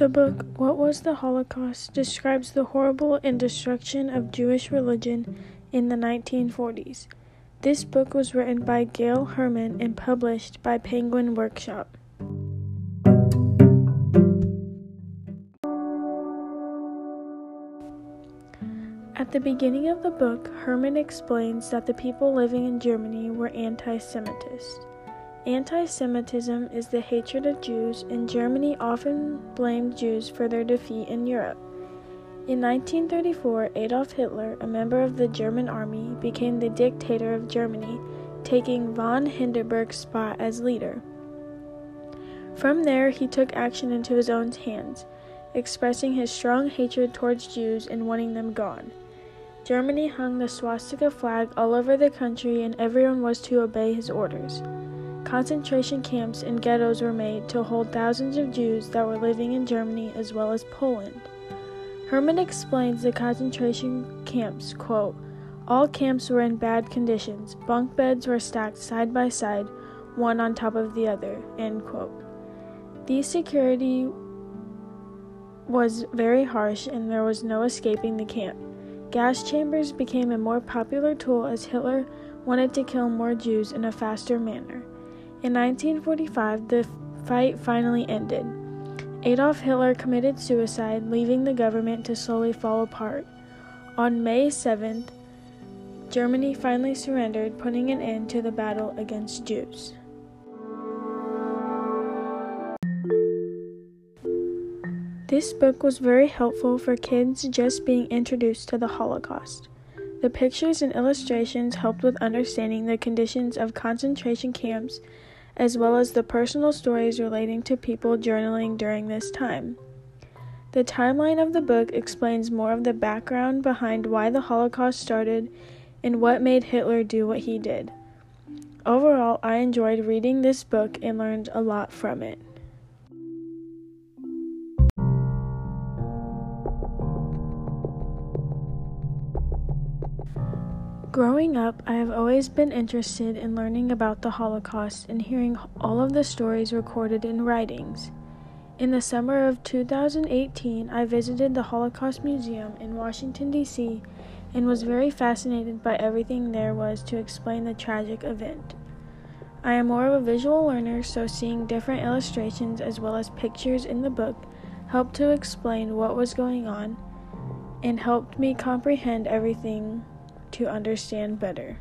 The book, What Was the Holocaust, describes the horrible and destruction of Jewish religion in the 1940s. This book was written by Gail Herman and published by Penguin Workshop. At the beginning of the book, Herman explains that the people living in Germany were anti Semitist. Anti Semitism is the hatred of Jews, and Germany often blamed Jews for their defeat in Europe. In 1934, Adolf Hitler, a member of the German army, became the dictator of Germany, taking von Hindenburg's spot as leader. From there, he took action into his own hands, expressing his strong hatred towards Jews and wanting them gone. Germany hung the swastika flag all over the country, and everyone was to obey his orders. Concentration camps and ghettos were made to hold thousands of Jews that were living in Germany as well as Poland. Herman explains the concentration camps, quote, all camps were in bad conditions. Bunk beds were stacked side by side, one on top of the other. End quote. The security was very harsh and there was no escaping the camp. Gas chambers became a more popular tool as Hitler wanted to kill more Jews in a faster manner. In 1945, the fight finally ended. Adolf Hitler committed suicide, leaving the government to slowly fall apart. On May 7th, Germany finally surrendered, putting an end to the battle against Jews. This book was very helpful for kids just being introduced to the Holocaust. The pictures and illustrations helped with understanding the conditions of concentration camps as well as the personal stories relating to people journaling during this time. The timeline of the book explains more of the background behind why the Holocaust started and what made Hitler do what he did. Overall, I enjoyed reading this book and learned a lot from it. Growing up, I have always been interested in learning about the Holocaust and hearing all of the stories recorded in writings. In the summer of 2018, I visited the Holocaust Museum in Washington, D.C., and was very fascinated by everything there was to explain the tragic event. I am more of a visual learner, so seeing different illustrations as well as pictures in the book helped to explain what was going on and helped me comprehend everything to understand better.